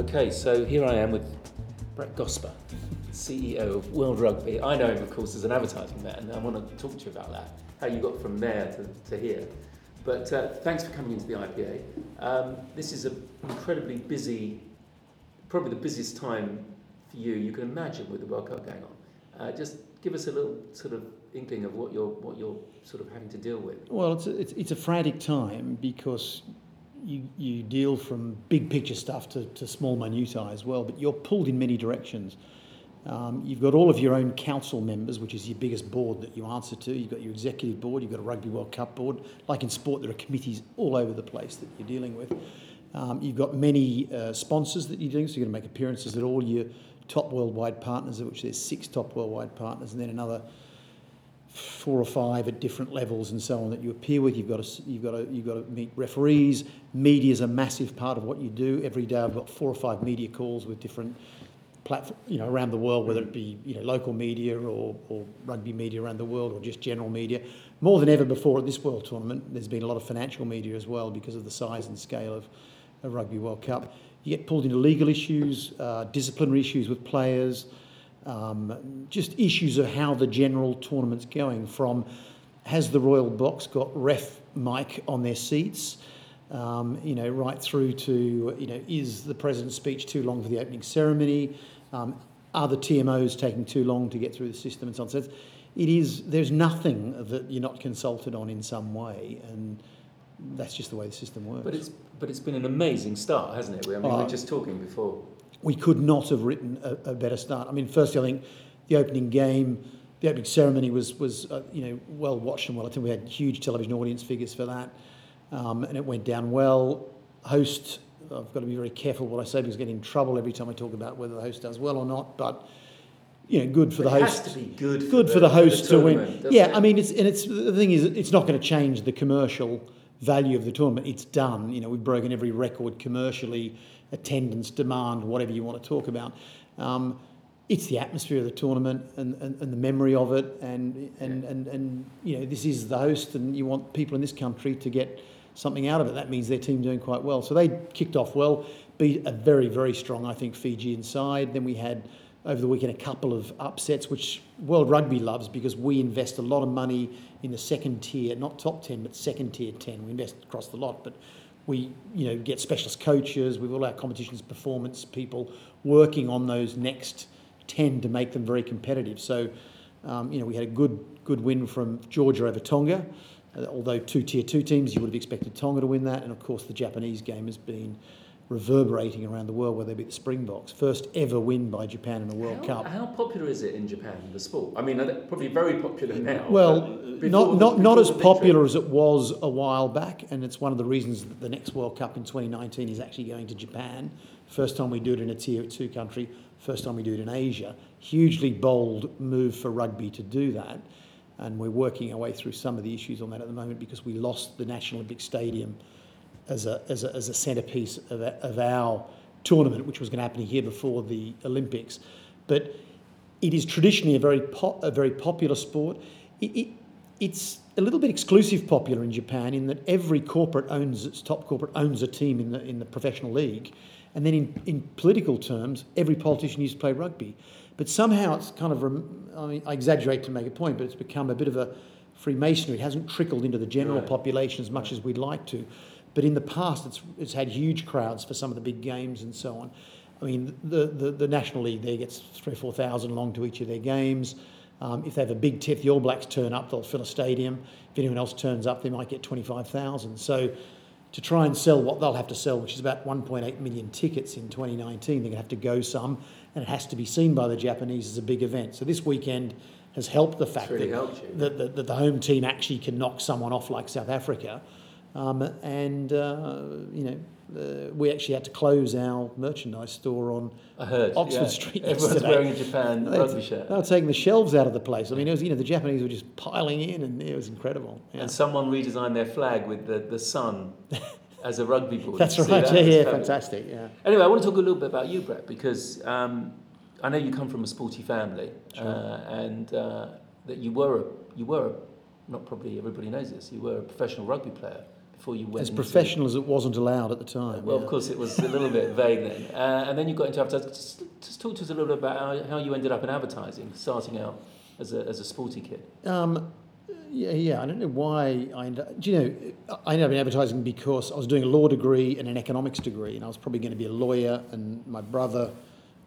Okay, so here I am with Brett Gosper, CEO of World Rugby. I know him, of course, as an advertising man, and I want to talk to you about that, how you got from there to, to here. But uh, thanks for coming into the IPA. Um, this is an incredibly busy, probably the busiest time for you you can imagine with the World Cup going on. Uh, just give us a little sort of inkling of what you're what you're sort of having to deal with. Well, it's a, it's, it's a frantic time because you, you deal from big picture stuff to, to small minutiae as well, but you're pulled in many directions. Um, you've got all of your own council members, which is your biggest board that you answer to. You've got your executive board, you've got a Rugby World Cup board. Like in sport, there are committees all over the place that you're dealing with. Um, you've got many uh, sponsors that you're doing, so you're going to make appearances at all your top worldwide partners, of which there's six top worldwide partners, and then another four or five at different levels and so on that you appear with. You've got to you've got to you've got to meet referees. Media is a massive part of what you do. Every day I've got four or five media calls with different platforms, you know, around the world, whether it be you know local media or, or rugby media around the world or just general media. More than ever before at this World Tournament, there's been a lot of financial media as well because of the size and scale of a Rugby World Cup. You get pulled into legal issues, uh, disciplinary issues with players um, just issues of how the general tournament's going from has the Royal Box got ref mic on their seats, um, you know, right through to, you know, is the President's speech too long for the opening ceremony? Um, are the TMOs taking too long to get through the system and so on? So it is, there's nothing that you're not consulted on in some way. And that's just the way the system works. But it's, but it's been an amazing start, hasn't it? I mean, we were just talking before we could not have written a, a, better start. I mean, firstly, I think the opening game, the opening ceremony was was uh, you know well watched and well. I think we had huge television audience figures for that, um, and it went down well. Host, I've got to be very careful what I say because I get in trouble every time I talk about whether the host does well or not. But you know, good for it the host. Has to be good. For good the, for the host for the to win. Yeah, it? I mean, it's and it's the thing is, it's not going to change the commercial value of the tournament. It's done. You know, we've broken every record commercially attendance, demand, whatever you want to talk about. Um, it's the atmosphere of the tournament and, and, and the memory of it, and, and, and, and you know this is the host, and you want people in this country to get something out of it. That means their team doing quite well. So they kicked off well, beat a very very strong, I think, Fijian side. Then we had over the weekend a couple of upsets, which World Rugby loves because we invest a lot of money in the second tier, not top ten, but second tier ten. We invest across the lot, but we you know get specialist coaches with all our competitions performance people working on those next 10 to make them very competitive. So um, you know we had a good good win from Georgia over Tonga. Uh, although two tier 2 teams you would have expected Tonga to win that. And of course the Japanese game has been reverberating around the world where they beat the Springboks. First ever win by Japan in a World how, Cup. How popular is it in Japan, the sport? I mean, probably very popular now. Well, not, not, not as popular as it was a while back, and it's one of the reasons that the next World Cup in 2019 is actually going to Japan. First time we do it in a tier two country, first time we do it in Asia. Hugely bold move for rugby to do that. And we're working our way through some of the issues on that at the moment because we lost the National Olympic Stadium as a, as a, as a centrepiece of, of our tournament, which was going to happen here before the Olympics. But it is traditionally a very, po- a very popular sport. It, it, it's a little bit exclusive popular in Japan in that every corporate owns its top corporate owns a team in the, in the professional league. And then in, in political terms, every politician used to play rugby. But somehow it's kind of, I mean, I exaggerate to make a point, but it's become a bit of a Freemasonry. It hasn't trickled into the general right. population as much as we'd like to. But in the past, it's, it's had huge crowds for some of the big games and so on. I mean, the, the, the National League there gets three or 4,000 along to each of their games. Um, if they have a big tip, the All Blacks turn up, they'll fill a stadium. If anyone else turns up, they might get 25,000. So to try and sell what they'll have to sell, which is about 1.8 million tickets in 2019, they're going to have to go some, and it has to be seen by the Japanese as a big event. So this weekend has helped the fact really that, that, that, that the home team actually can knock someone off like South Africa. Um, and, uh, you know, uh, we actually had to close our merchandise store on heard, Oxford yeah. Street. Everyone's yesterday. wearing a Japan they, rugby shirt. They were taking the shelves out of the place. I mean, it was you know the Japanese were just piling in, and it was incredible. Yeah. And someone redesigned their flag with the, the sun as a rugby ball. That's right. That? Yeah, yeah, fantastic. Yeah. Anyway, I want to talk a little bit about you, Brett, because um, I know you come from a sporty family, sure. uh, and uh, that you were a, you were a, not probably everybody knows this. You were a professional rugby player before you went As into- professional as it wasn't allowed at the time. Well, yeah. of course, it was a little bit vague then. Uh, and then you got into advertising. Just, just talk to us a little bit about how, how you ended up in advertising, starting out as a, as a sporty kid. Um, yeah, yeah. I don't know why I ended. Do you know? I ended up in advertising because I was doing a law degree and an economics degree, and I was probably going to be a lawyer. And my brother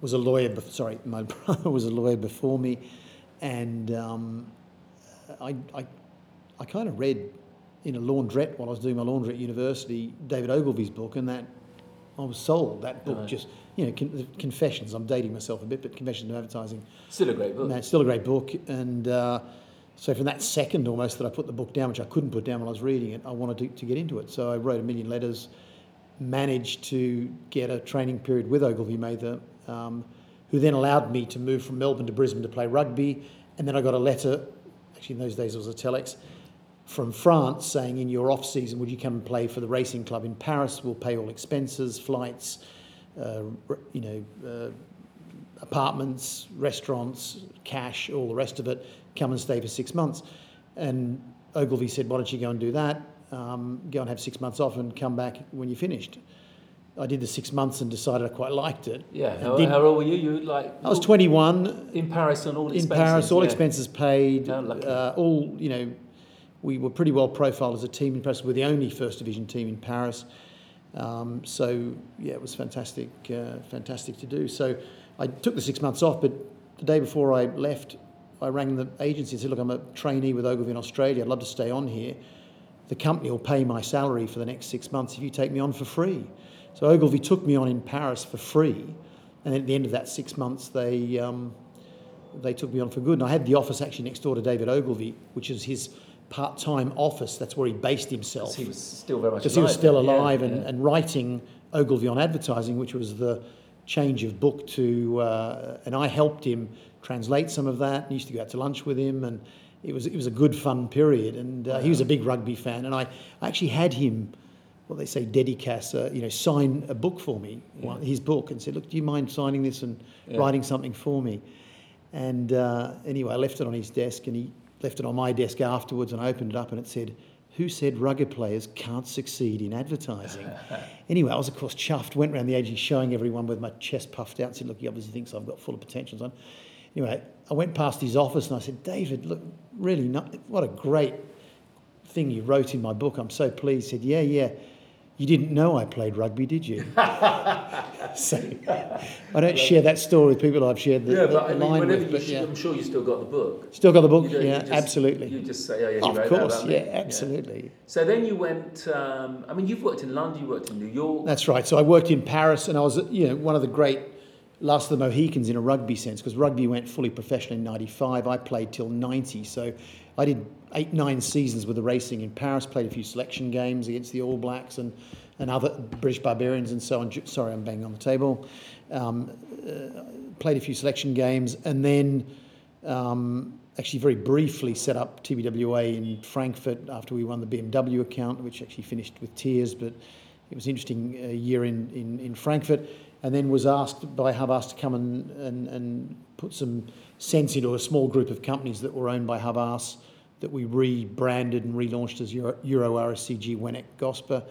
was a lawyer. Bef- sorry, my brother was a lawyer before me, and um, I, I, I kind of read in a laundrette while I was doing my laundry at university David Ogilvy's book, and that I was sold. That book Right. just you know con- Confessions. I'm dating myself a bit, but Confessions of Advertising Still a great book. no, still a great book, and uh, so from that second almost that I put the book down, which I couldn't put down while I was reading it, I wanted to, to get into it. So I wrote a million letters, managed to get a training period with Ogilvy Mather, um, who then allowed me to move from Melbourne to Brisbane to play rugby, and then I got a letter, actually in those days it was a telex, from France saying in your off season would you come and play for the racing club in Paris? We'll pay all expenses, flights, uh, you know. Uh, apartments, restaurants, cash, all the rest of it. Come and stay for six months. And Ogilvy said, Why don't you go and do that? Um, go and have six months off and come back when you're finished. I did the six months and decided I quite liked it. Yeah. And How, did- how old were you? You like I was 21 in Paris on all in expenses. Paris, all yeah. expenses paid, uh, all you know. We were pretty well profiled as a team in Paris. We're the only first division team in Paris, um, so yeah, it was fantastic, uh, fantastic to do. So I took the six months off, but the day before I left, I rang the agency and said, "Look, I'm a trainee with Ogilvy in Australia. I'd love to stay on here. The company will pay my salary for the next six months if you take me on for free." So Ogilvy took me on in Paris for free, and at the end of that six months, they um, they took me on for good. And I had the office actually next door to David Ogilvy, which is his part-time office. That's where he based himself He was still very much because he was still then, yeah, alive and, yeah. and writing Ogilvy on advertising, which was the change of book to, uh, and I helped him translate some of that. I used to go out to lunch with him, and it was it was a good fun period. And uh, he was a big rugby fan, and I actually had him. What they say, Dedicas, uh, you know, sign a book for me, one- his book, and said, "Look, do you mind signing this and Yeah. writing something for me?" And uh, anyway, I left it on his desk, and he left it on my desk afterwards, and I opened it up, and it said, "Who said rugby players can't succeed in advertising?" anyway, I was of course chuffed. Went around the agency showing everyone with my chest puffed out, said, "Look, he obviously thinks I've got full of potential." So anyway, I went past his office, and I said, "David, look, really, not, what a great thing you wrote in my book. I'm so pleased." He said, "Yeah, yeah." You didn't know I played rugby, did you? so I don't share that story with people I've shared the, Yeah, the, but I the mean, line with. But yeah. I'm sure you still got the book. Still got the book? Yeah, just- absolutely. You just say, oh yeah, of course, yeah, absolutely. So then you went. Um, I mean, you've worked in London. You worked in New York. That's right. So I worked in Paris, and I was, you know, one of the great last of the Mohicans in a rugby sense, because rugby went fully professional in '95. I played till '90, so I did eight, nine seasons with the racing in Paris. Played a few selection games against the All Blacks and and other British Barbarians and so on. Sorry, I'm banging on the table. Um, uh, played a few selection games, and then. Um, actually, very briefly set up TBWA in Frankfurt after we won the BMW account, which actually finished with tears, but it was an interesting uh, year in, in, in Frankfurt. And then was asked by Havas to come and, and, and put some sense into a small group of companies that were owned by Havas that we rebranded and relaunched as Euro, Euro RSCG Wnek Gosper.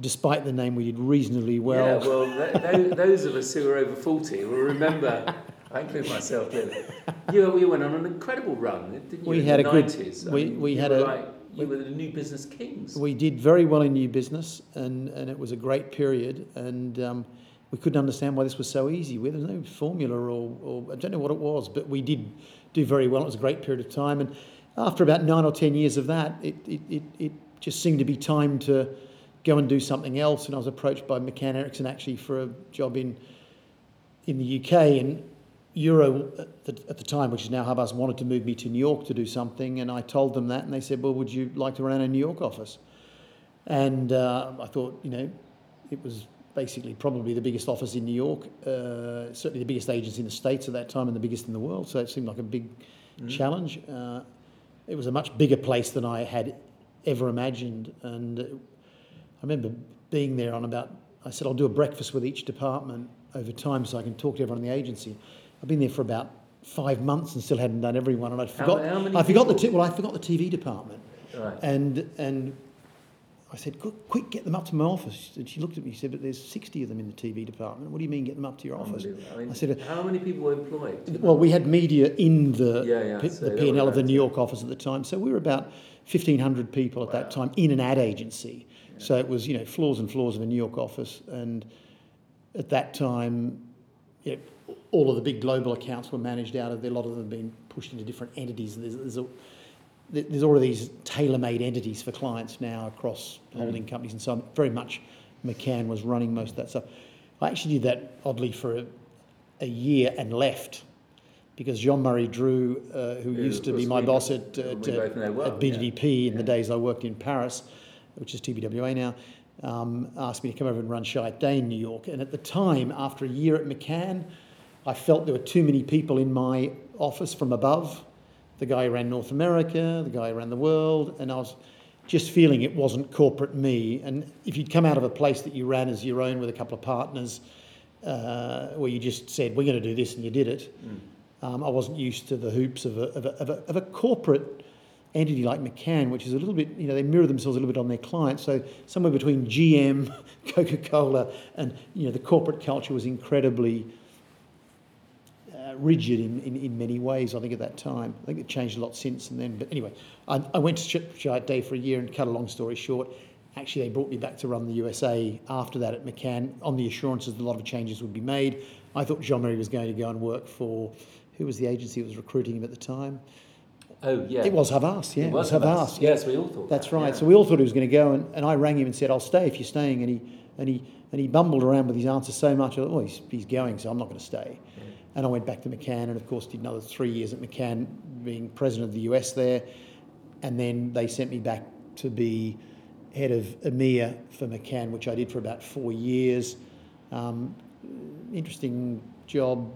Despite the name, we did reasonably well. Yeah, well, th- th- those of us who are over 40 will remember, I include myself, really. You, you went on an incredible run, didn't you? We in had the a good- 90s? I we- mean, we had were a- Like, you were the new business kings. We did very well in new business, and, and it was a great period. And um, we couldn't understand why this was so easy. There was no formula, or, or I don't know what it was, but we did do very well. It was a great period of time. And after about nine or ten years of that, it, it, it, it just seemed to be time to go and do something else. And I was approached by McCann Erickson actually for a job in in the UK. And Euro at the, at the time, which is now Havas, wanted to move me to New York to do something, and I told them that, and they said, "Well, would you like to run a New York office?" And uh, I thought, you know, it was basically probably the biggest office in New York, uh, certainly the biggest agency in the states at that time, and the biggest in the world. So it seemed like a big challenge. Uh, it was a much bigger place than I had ever imagined, and I remember being there on about. I said, "I'll do a breakfast with each department over time, so I can talk to everyone in the agency." I've been there for about five months and still hadn't done everyone, and I How- forgot. how many I forgot the t- well, I forgot the TV department, Right. and and I said, quick, quick, get them up to my office. And she looked at me, she said, but there's 60 of them in the TV department. What do you mean get them up to your office? I, mean, I said, uh, how many people were employed? Well, we had media in the, Yeah, yeah, p- so the P&L of the New York office at the time. So we were about 1,500 people at that time in an ad agency. So it was, you know, floors and floors of a New York office. And at that time, you know, all of the big global accounts were managed out of there. A lot of them have been pushed into different entities. There's, there's, a, there's all of these tailor-made entities for clients now across holding companies and so on. Very much McCann was running most of that stuff. I actually did that oddly for a, a year and left because Jean-Marie Dru, uh, who Yeah, used to be my boss at, both well, at BDDP in the days I worked in Paris, which is TBWA now, um, asked me to come over and run Chiat Day in New York. And at the time, after a year at McCann, I felt there were too many people in my office from above. The guy who ran North America, the guy who ran the world, and I was just feeling it wasn't corporate me. And if you'd come out of a place that you ran as your own with a couple of partners, uh, where you just said, we're going to do this, and you did it, um, I wasn't used to the hoops of a, of, a, of, a, of a corporate entity like McCann, which is a little bit, you know, they mirror themselves a little bit on their clients. So somewhere between GM, Coca-Cola, and you know, the corporate culture was incredibly rigid in, in, in many ways. I think at that time, I think it changed a lot since and then. But anyway, I, I went to Sh- Chiat Day for a year, and cut a long story short. Actually, they brought me back to run the USA after that at McCann on the assurances that a lot of changes would be made. I thought Jean Marie was going to go and work for who was the agency that was recruiting him at the time. Oh, yeah. It was Havas, yeah. It was Havas. Havas. Yes, we all thought That's that, right. yeah. So we all thought he was going to go, and, and I rang him and said, "I'll stay if you're staying." And he and he and he bumbled around with his answer so much. "Oh, he's, he's going, so I'm not going to stay." And I went back to McCann, and of course did another three years at McCann, being president of the US there, and then they sent me back to be head of EMEA for McCann, which I did for about four years. Um, interesting job,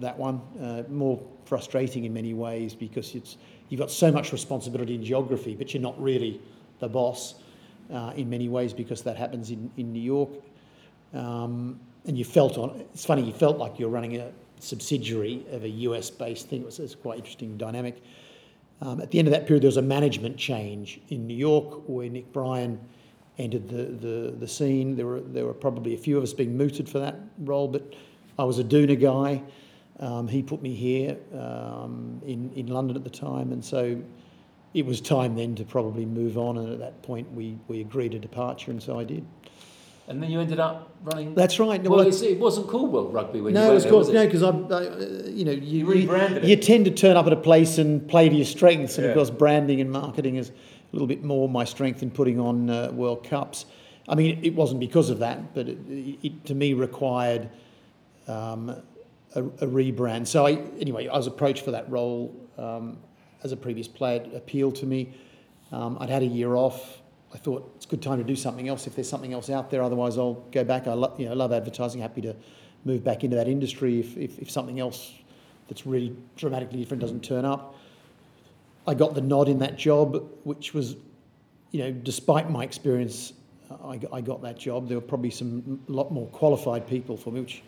that one. Uh, more frustrating in many ways because it's you've got so much responsibility in geography, but you're not really the boss uh, in many ways because that happens in, in New York. Um, and you felt on it's funny you felt like you're running a subsidiary of a US based thing. It was, it was quite interesting dynamic. Um, at the end of that period, there was a management change in New York where Nick Brien entered the, the, the scene. There were, there were probably a few of us being mooted for that role, but I was a Dooner guy. Um, he put me here um, in, in London at the time, and so it was time then to probably move on. And at that point, we, we agreed a departure, and so I did. And then you ended up running. That's right. well, Well, it's, it wasn't called World Rugby when you no, were of there, course, was no, because I, I, uh, you know, you, You rebranded you, it. tend to turn up at a place and play to your strengths, and Yeah. of course, branding and marketing is a little bit more my strength in putting on uh, World Cups. I mean, it wasn't because of that, but it, it to me required um, a, a rebrand. So I, anyway, I was approached for that role um, as a previous player. It appealed to me. Um, I'd had a year off. I thought it's a good time to do something else if there's something else out there. Otherwise, I'll go back. I lo- you know, love advertising. Happy to move back into that industry if, if, if something else that's really dramatically different doesn't turn up. I got the nod in that job, which was, you know, despite my experience, I, got- I got that job. There were probably some lot more qualified people for me, which,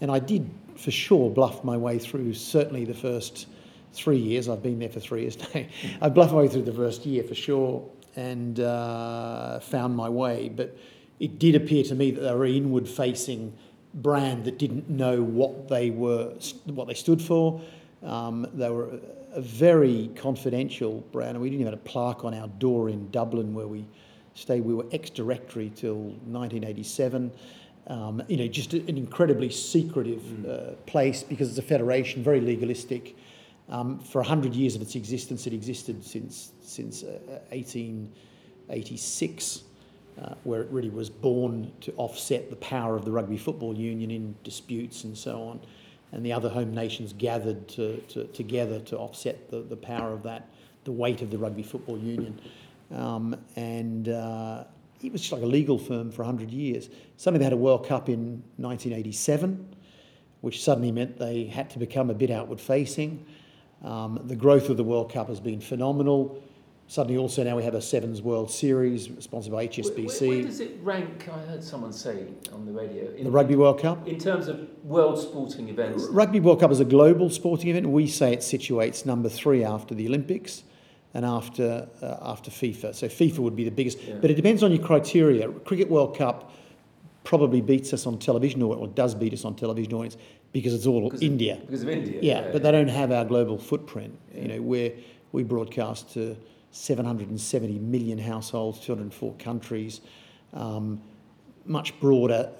and I did for sure bluff my way through. Certainly the first three years. I've been there for three years now. I bluffed my way through the first year for sure, and uh, found my way. But it did appear to me that they were an inward-facing brand that didn't know what they were, what they stood for. Um, they were a, a very confidential brand, and we didn't even have a plaque on our door in Dublin where we stayed. We were ex-directory till 1987. Um, you know, just an incredibly secretive uh, place because it's a federation, very legalistic. Um, for 100 years of its existence, it existed since, since uh, 1886, uh, where it really was born to offset the power of the Rugby Football Union in disputes and so on. And the other home nations gathered to, to, together to offset the, the power of that, the weight of the Rugby Football Union. Um, and uh, it was just like a legal firm for 100 years. Suddenly they had a World Cup in 1987, which suddenly meant they had to become a bit outward facing. Um, the growth of the World Cup has been phenomenal. Suddenly, also now we have a Sevens World Series sponsored by HSBC. where, where does it rank? I heard someone say on the radio. In, the Rugby World Cup. in terms of world sporting events. Rugby World Cup is a global sporting event. We say it situates number three after the Olympics. and after uh, after FIFA. So FIFA would be the biggest, Yeah. but it depends on your criteria. Cricket World Cup probably beats us on television or, or does beat us on television audience because it's all Because of- India. Because of India. Yeah, but they don't have our global footprint. Yeah. You know, where we broadcast to 770 million households, 204 countries, um, much broader,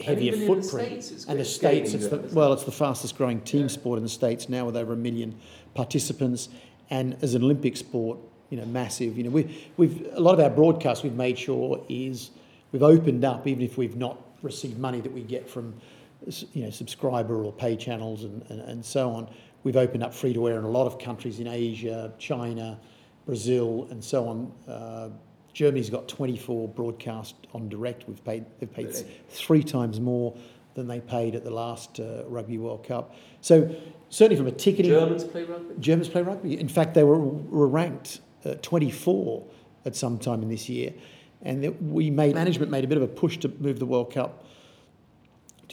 heavier even in the footprint. States it's and the states, it's the, well, it's the fastest growing team Yeah. sport in the states now with over a million participants, and as an Olympic sport, you know, massive. You know, we, we've a lot of our broadcasts we've made sure is we've opened up, even if we've not received money that we get from, you know, subscriber or pay channels and, and, and so on. We've opened up free to air in a lot of countries in Asia, China, Brazil, and so on. Uh, Germany's got 24 broadcast on direct. We've paid they've paid Really? three times more than they paid at the last uh, Rugby World Cup. So certainly from a ticketing, Germans play rugby? Germans play rugby. In fact, they were, were ranked uh, 24 at some time in this year, and that we made management made a bit of a push to move the World Cup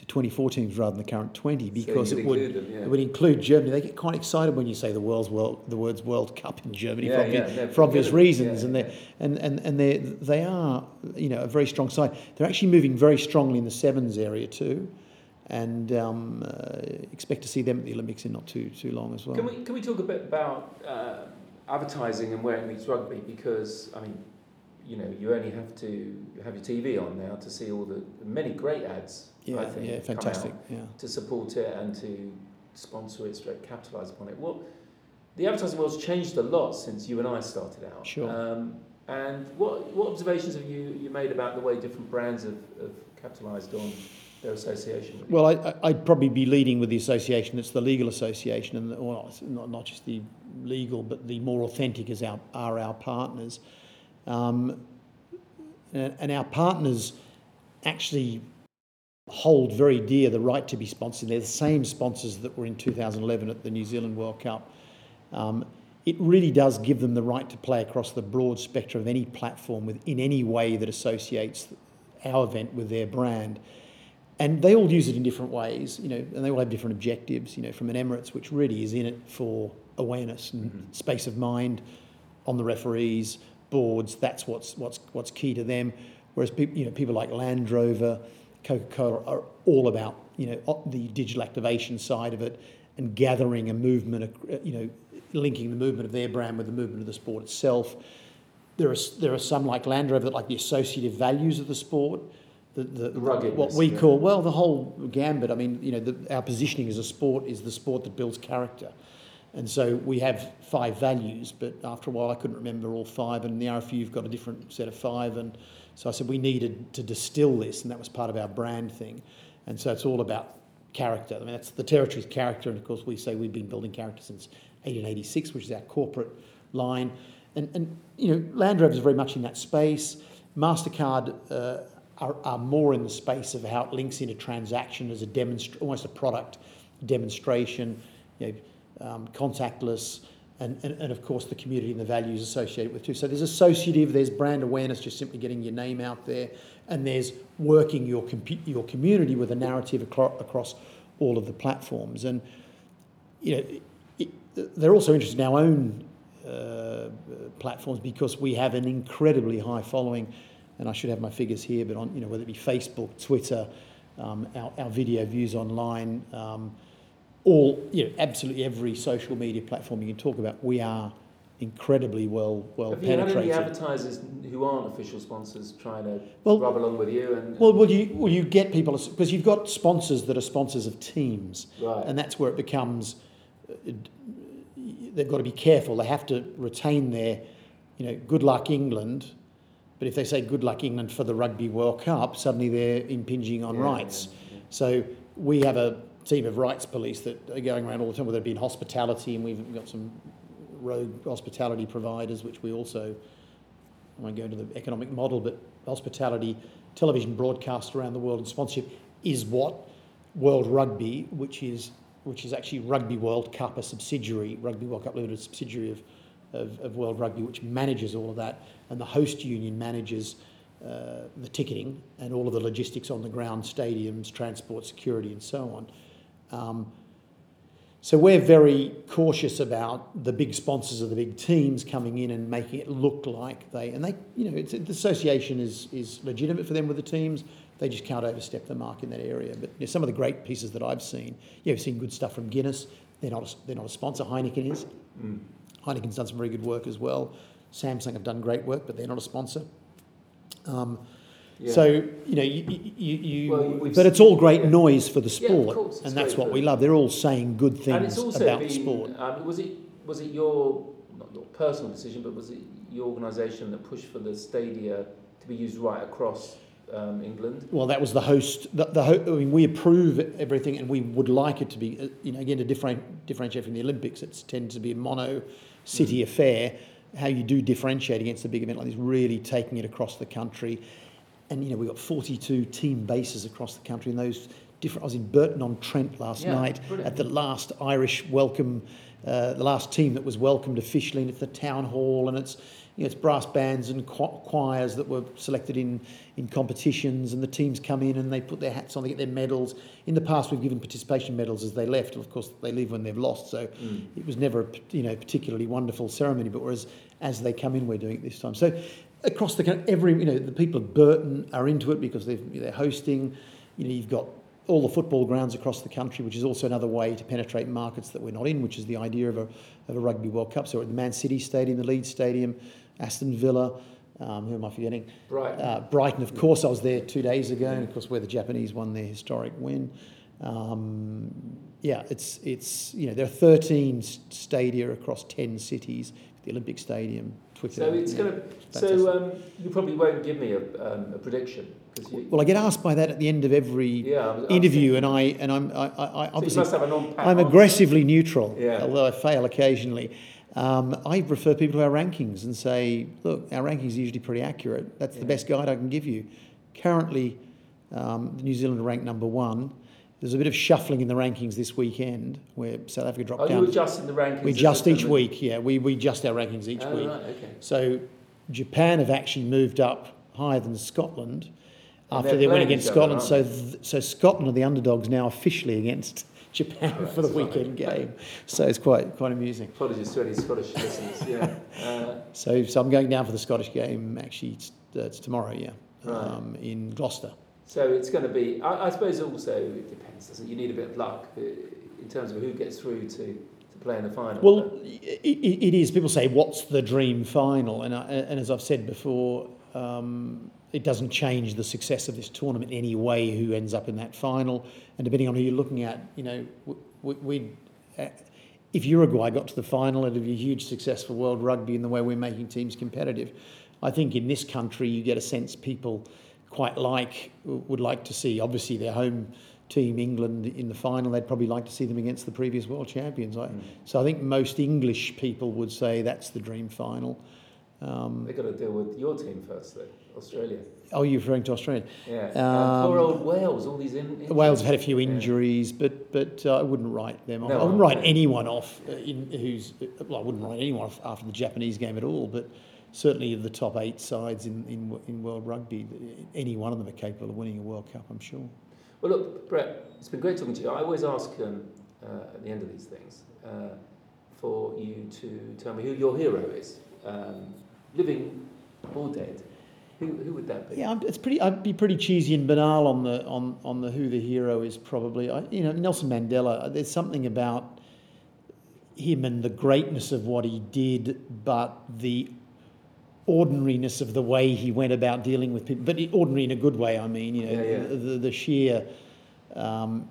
to 24 teams rather than the current 20 because you'd it would include them, yeah. it would include Germany. They get quite excited when you say the world's world the words World Cup in Germany Yeah, for, obvious, yeah, they're for obvious reasons, and they and and and they they are you know a very strong side. They're actually moving very strongly in the sevens area too. And um, uh, expect to see them at the Olympics in not too too long as well. Can we, can we talk a bit about uh, advertising and where it meets rugby? Because, I mean, you know, you only have to have your TV on now to see all the many great ads, Yeah, I think, yeah, fantastic. out Yeah. to support it and to sponsor it, straight capitalise upon it. What the advertising world's changed a lot since you and I started out. Sure. Um, and what what observations have you, you made about the way different brands have, have capitalised on their association? Well, I, I'd probably be leading with the association. It's the legal association, and the, well, it's not not just the legal, but the more authentic is our are our partners, um, and, and our partners actually hold very dear the right to be sponsored. They're the same sponsors that were in 2011 at the New Zealand World Cup. Um, it really does give them the right to play across the broad spectrum of any platform with, in any way that associates our event with their brand. And they all use it in different ways, you know, and they all have different objectives, you know, from an Emirates, which really is in it for awareness and space of mind on the referees, boards, that's what's, what's, what's key to them. Whereas people, you know, people like Land Rover, Coca-Cola are all about, you know, the digital activation side of it and gathering a movement, uh, you know, linking the movement of their brand with the movement of the sport itself. There are, there are some like Land Rover that like the associative values of the sport, the, the, The what we yeah. call, well, the whole gambit. I mean, you know, the, our positioning as a sport is the sport that builds character. And so we have five values, but after a while I couldn't remember all five, and the RFU you've got a different set of five. And so I said we needed to distill this, and that was part of our brand thing. And so it's all about character. I mean, that's the territory's character, and of course we say we've been building character since 1886, which is our corporate line. And, and you know, Land Rover is very much in that space. Mastercard uh, are, are more in the space of how it links into transaction as a demonstr- almost a product demonstration. You know, um, contactless, and, and, and of course the community and the values associated with it too. So there's associative, there's brand awareness, just simply getting your name out there, and there's working your compu- your community with a narrative acro- across all of the platforms. And you know, it, it, they're also interested in our own uh, platforms because we have an incredibly high following, and I should have my figures here, but on you know whether it be Facebook, Twitter, um, our, our video views online. Um, all you know, absolutely every social media platform you can talk about, we are incredibly well well Have you had any penetrated. advertisers who aren't official sponsors trying to Well- rub along with you? And, Well, well, you well you get people because you've got sponsors that are sponsors of teams, right. and that's where it becomes. uh, They've got to be careful. They have to retain their, you know, good luck England. But if they say good luck England for the Rugby World Cup, suddenly they're impinging on Yeah, rights. yeah, yeah. So we have a team of rights police that are going around all the time, whether it be in hospitality, and we've got some rogue hospitality providers, which we also, I won't go into the economic model, but hospitality, television broadcast around the world and sponsorship is what World Rugby, which is which is actually Rugby World Cup, a subsidiary, Rugby World Cup Limited, subsidiary of, of, of World Rugby, which manages all of that, and the host union manages uh, the ticketing and all of the logistics on the ground, stadiums, transport, security, and so on. Um, So we're very cautious about the big sponsors of the big teams coming in and making it look like they and they you know it's, the association is is legitimate for them with the teams. They just can't overstep the mark in that area. But you know, some of the great pieces that I've seen, yeah, I've seen good stuff from Guinness. They're not a, they're not a sponsor. Heineken is. Mm. Heineken's done some very good work as well. Samsung have done great work, but they're not a sponsor. Um, yeah. So you know, you, you, you well, but it's all great yeah. noise for the sport, yeah, and that's what we love. They're all saying good things about been, the sport. Um, was it was it your not your personal decision, but was it your organisation that pushed for the stadia to be used right across um, England? Well, that was the host. The, the ho- I mean, we approve everything, and we would like it to be, uh, you know, again to different, differentiate from the Olympics. It tends to be a mono city mm. affair. How you do differentiate against a big event like this, really taking it across the country and you know we've got 42 team bases across the country and those different. I was in Burton on Trent last yeah, night brilliant. at the last Irish welcome, uh, the last team that was welcomed officially, and it's the town hall, and it's you know it's brass bands and choirs that were selected in in competitions, and the teams come in and they put their hats on, they get their medals. In the past, we've given participation medals as they left. Of course, they leave when they've lost, so mm. it was never a you know particularly wonderful ceremony. But whereas as they come in, we're doing it this time. So across the country, every you know the people of Burton are into it because they're hosting. You know, you've got all the football grounds across the country, which is also another way to penetrate markets that we're not in, which is the idea of a, of a Rugby World Cup. So at the Man City Stadium, the Leeds Stadium, Aston Villa, um, who am I forgetting? Brighton. Uh, Brighton, of course. I was there two days ago, and of course, where the Japanese won their historic win. Um, yeah, it's it's you know there are 13 stadia across 10 cities. The Olympic Stadium, So it's going to. So um, you probably won't give me a, um, a prediction. You, well, I get asked by that at the end of every yeah, interview, and I and I'm I, I obviously so I'm aggressively neutral, yeah. although I fail occasionally. Um, I refer people to our rankings and say, look, our rankings are usually pretty accurate. That's yeah. the best guide I can give you. Currently, um, New Zealand are ranked number one. There's a bit of shuffling in the rankings this weekend where South Africa dropped Are down. you adjusting the rankings? We adjust each week, yeah. We, we adjust our rankings each oh, week. Right, okay. So Japan have actually moved up higher than Scotland after their win against Scotland. So, th- so Scotland are the underdogs now officially against Japan right, for the weekend game. So it's quite quite amusing. Apologies to any Scottish listeners. Yeah. Uh, so, so I'm going down for the Scottish game. Actually, it's, uh, it's tomorrow. Yeah, right. um, in Gloucester. So it's going to be. I, I, suppose also it depends, doesn't it? You need a bit of luck uh, in terms of who gets through to, to play in the final. Well, it, it is. People say, "What's the dream final?" And I, and as I've said before. Um, it doesn't change the success of this tournament in any way who ends up in that final. And depending on who you're looking at, you know, we, we uh, if Uruguay got to the final, it'd be a huge success for world rugby in the way we're making teams competitive. I think in this country, you get a sense people quite like, would like to see, obviously, their home team, England, in the final. They'd probably like to see them against the previous world champions. Mm. So I think most English people would say that's the dream final. Um, They've got to deal with your team first, though, Australia. Oh, you're referring to Australia? Yeah. Um, poor old Wales, all these in- Wales have had a few injuries, yeah. but but uh, I wouldn't write them off. No, I wouldn't write anyone off uh, in, who's. Well, I wouldn't write anyone off after the Japanese game at all, but certainly the top eight sides in, in, in world rugby, any one of them are capable of winning a World Cup, I'm sure. Well, look, Brett, it's been great talking to you. I always ask um, uh, at the end of these things uh, for you to tell me who your hero is, um, living or dead. Who, who would that be? Yeah, it's pretty. I'd be pretty cheesy and banal on the on, on the who the hero is. Probably, I, you know, Nelson Mandela. There's something about him and the greatness of what he did, but the ordinariness of the way he went about dealing with people, but ordinary in a good way. I mean, you know, yeah, yeah. The, the, sheer um,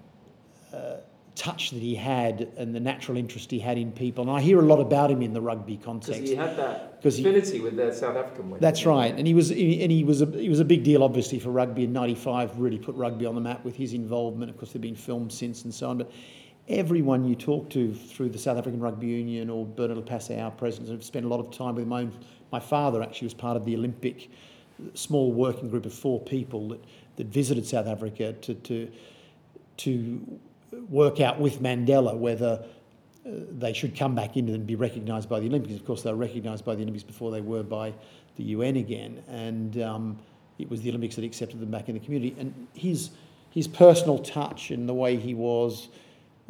uh, touch that he had and the natural interest he had in people. And I hear a lot about him in the rugby context. Because he had that affinity he, with the South African way. That's right, and he was and he was a he was a big deal, obviously, for rugby in '95. Really put rugby on the map with his involvement. Of course, there've been films since and so on, but. Everyone you talk to through the South African Rugby Union or Bernard Lapasset, our president, have spent a lot of time with my own my father actually was part of the Olympic small working group of four people that, that visited South Africa to, to, to work out with Mandela whether uh, they should come back in and be recognised by the Olympics. Of course, they were recognised by the Olympics before they were by the UN again, and um, it was the Olympics that accepted them back in the community. And his his personal touch and the way he was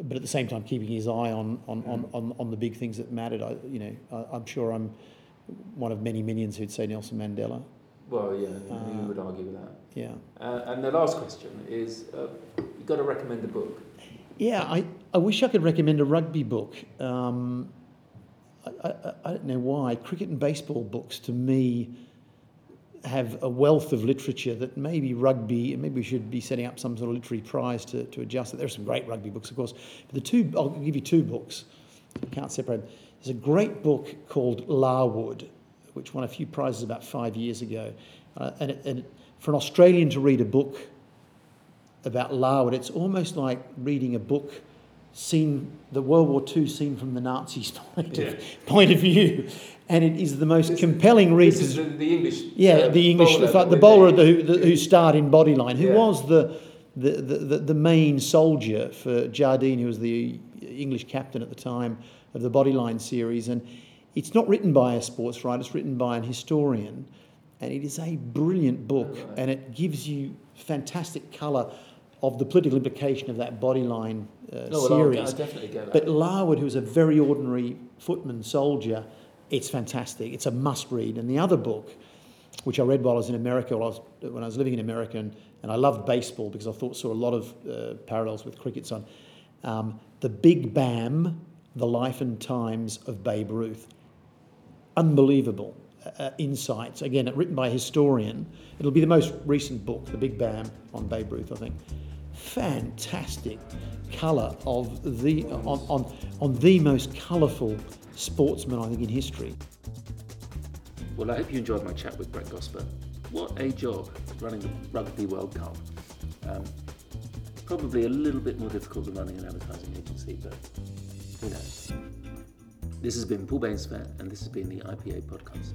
but at the same time keeping his eye on on, on, on, on the big things that mattered. I, you know, I, I'm sure I'm one of many minions who'd say Nelson Mandela. Well, yeah, you Uh, would argue with that. Yeah. Uh, and the last question is, uh, you've got to recommend a book. Yeah, I, I wish I could recommend a rugby book. Um, I, I, I don't know why. Cricket and baseball books, to me, have a wealth of literature that maybe rugby, and maybe we should be setting up some sort of literary prize to, to adjust it. There are some great rugby books, of course. But the two, I'll give you two books. I can't separate them. There's a great book called Larwood, which won a few prizes about five years ago. Uh, and, it, and it, for an Australian to read a book about Larwood, it's almost like reading a book seen the World War II seen from the Nazis' point, Yeah. of, point of view, and it is the most This- compelling read. This is the, the English. yeah, uh, the English, bowler the, with bowler the, who, the, who starred in Bodyline, who Yeah. was the, the, the, the, the main soldier for Jardine, who was the English captain at the time of the Bodyline series, and it's not written by a sports writer; it's written by an historian, and it is a brilliant book, Oh, and it gives you fantastic colour of the political implication of that Bodyline uh, No, well, I'll, series. I'll definitely get that. But Larwood, who was a very ordinary footman soldier, it's fantastic. It's a must read. And the other book, which I read while I was in America, while I was, when I was living in America, and, and I loved baseball because I thought saw a lot of uh, parallels with cricket's on, um, The Big Bam, The Life and Times of Babe Ruth. Unbelievable uh, insights. Again, written by a historian. It'll be the most recent book, The Big Bam on Babe Ruth, I think. Fantastic colour of the on, on, on the most colourful sportsman I think in history. Well, I hope you enjoyed my chat with Brett Gosper. What a job running the Rugby World Cup. Um, probably a little bit more difficult than running an advertising agency, but who knows. This has been Paul Bainsfair, and this has been the IPA podcast.